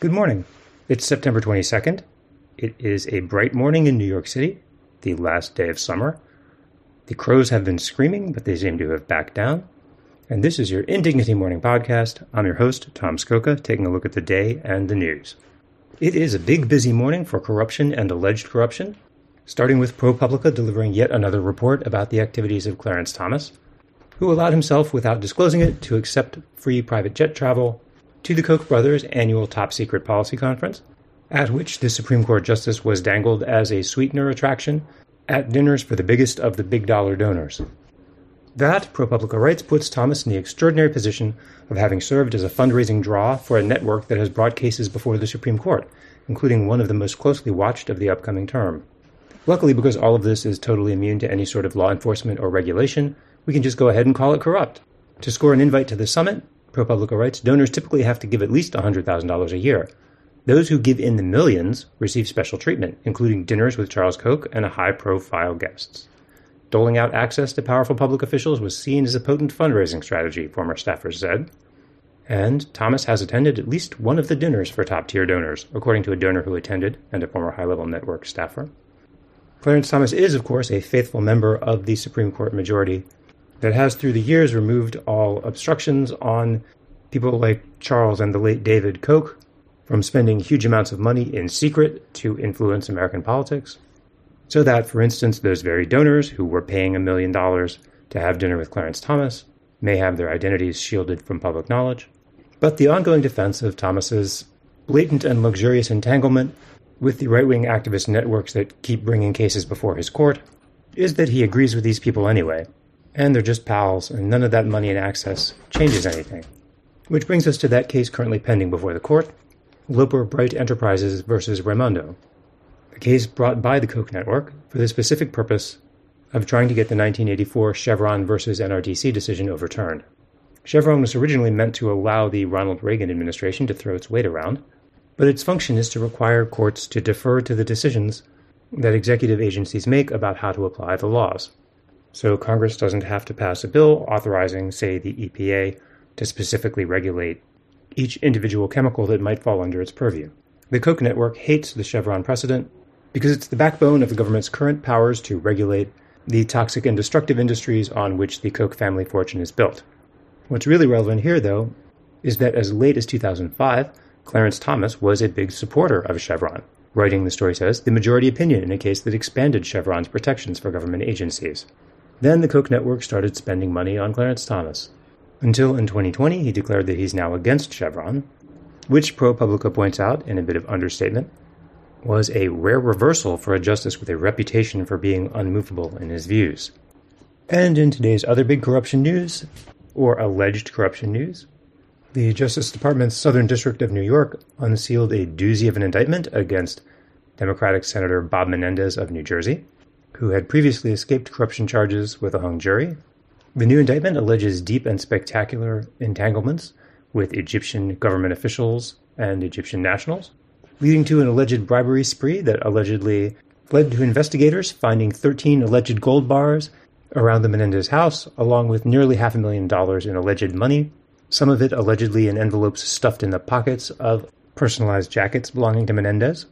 Good morning. It's September 22nd. It is a bright morning in New York City, the last day of summer. The crows have been screaming, but they seem to have backed down. And this is your Indignity Morning Podcast. I'm your host, Tom Scocca, taking a look at the day and the news. It is a big, busy morning for corruption and alleged corruption, starting with ProPublica delivering yet another report about the activities of Clarence Thomas, who allowed himself, without disclosing it, to accept free private jet travel to the Koch brothers' annual top secret policy conference, at which the Supreme Court justice was dangled as a sweetener attraction at dinners for the biggest of the big dollar donors. That, ProPublica writes, puts Thomas in the extraordinary position of having served as a fundraising draw for a network that has brought cases before the Supreme Court, including one of the most closely watched of the upcoming term. Luckily, because all of this is totally immune to any sort of law enforcement or regulation, we can just go ahead and call it corrupt. To score an invite to the summit, ProPublica writes, donors typically have to give at least $100,000 a year. Those who give in the millions receive special treatment, including dinners with Charles Koch and high profile guests. Doling out access to powerful public officials was seen as a potent fundraising strategy, former staffers said. And Thomas has attended at least one of the dinners for top tier donors, according to a donor who attended and a former high level network staffer. Clarence Thomas is, of course, a faithful member of the Supreme Court majority that has through the years removed all obstructions on people like Charles and the late David Koch from spending huge amounts of money in secret to influence American politics. So that, for instance, those very donors who were paying a million dollars to have dinner with Clarence Thomas may have their identities shielded from public knowledge. But the ongoing defense of Thomas's blatant and luxurious entanglement with the right wing activist networks that keep bringing cases before his court is that he agrees with these people anyway, and they're just pals, and none of that money and access changes anything. Which brings us to that case currently pending before the court Loper Bright Enterprises versus Raimondo, a case brought by the Koch network for the specific purpose of trying to get the 1984 Chevron versus NRDC decision overturned. Chevron was originally meant to allow the Ronald Reagan administration to throw its weight around, but its function is to require courts to defer to the decisions that executive agencies make about how to apply the laws so Congress doesn't have to pass a bill authorizing, say, the EPA to specifically regulate each individual chemical that might fall under its purview. The Koch network hates the Chevron precedent because it's the backbone of the government's current powers to regulate the toxic and destructive industries on which the Koch family fortune is built. What's really relevant here, though, is that as late as 2005, Clarence Thomas was a big supporter of Chevron, writing, the story says, the majority opinion in a case that expanded Chevron's protections for government agencies. Then the Koch network started spending money on Clarence Thomas. Until in 2020, he declared that he's now against Chevron, which ProPublica points out, in a bit of understatement, was a rare reversal for a justice with a reputation for being unmovable in his views. And in today's other big corruption news, or alleged corruption news, the Justice Department's Southern District of New York unsealed a doozy of an indictment against Democratic Senator Bob Menendez of New Jersey who had previously escaped corruption charges with a hung jury. The new indictment alleges deep and spectacular entanglements with Egyptian government officials and Egyptian nationals, leading to an alleged bribery spree that allegedly led to investigators finding 13 alleged gold bars around the Menendez house, along with nearly half a million dollars in alleged money, some of it allegedly in envelopes stuffed in the pockets of personalized jackets belonging to Menendez.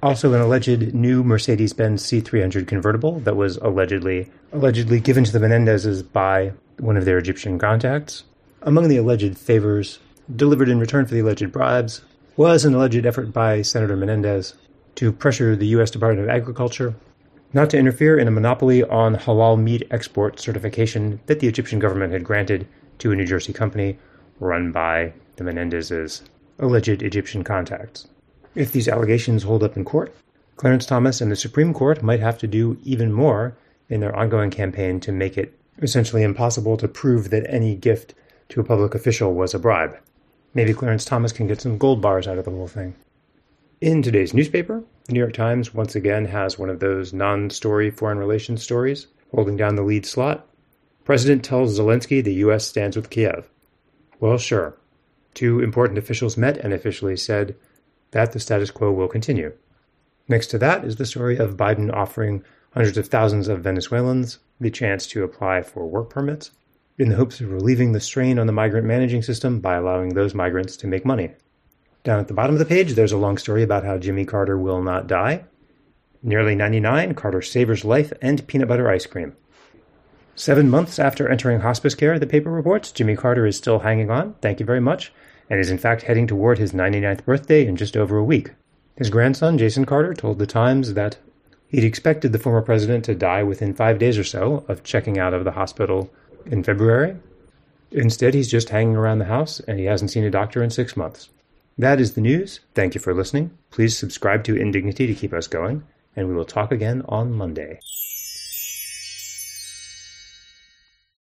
Also, an alleged new Mercedes-Benz C300 convertible that was allegedly allegedly given to the Menendezes by one of their Egyptian contacts. Among the alleged favors delivered in return for the alleged bribes was an alleged effort by Senator Menendez to pressure the U.S. Department of Agriculture not to interfere in a monopoly on halal meat export certification that the Egyptian government had granted to a New Jersey company run by the Menendezes' alleged Egyptian contacts. If these allegations hold up in court, Clarence Thomas and the Supreme Court might have to do even more in their ongoing campaign to make it essentially impossible to prove that any gift to a public official was a bribe. Maybe Clarence Thomas can get some gold bars out of the whole thing. In today's newspaper, the New York Times once again has one of those non story foreign relations stories holding down the lead slot. President tells Zelensky the U.S. stands with Kiev. Well, sure. Two important officials met and officially said that the status quo will continue. Next to that is the story of Biden offering hundreds of thousands of Venezuelans the chance to apply for work permits in the hopes of relieving the strain on the migrant managing system by allowing those migrants to make money. Down at the bottom of the page, there's a long story about how Jimmy Carter will not die. Nearly 99, Carter savors life and peanut butter ice cream. Seven months after entering hospice care, the paper reports, Jimmy Carter is still hanging on, thank you very much, and is in fact heading toward his 99th birthday in just over a week. His grandson, Jason Carter, told the Times that he'd expected the former president to die within five days or so of checking out of the hospital in February. Instead, he's just hanging around the house and he hasn't seen a doctor in six months. That is the news. Thank you for listening. Please subscribe to Indignity to keep us going, and we will talk again on Monday.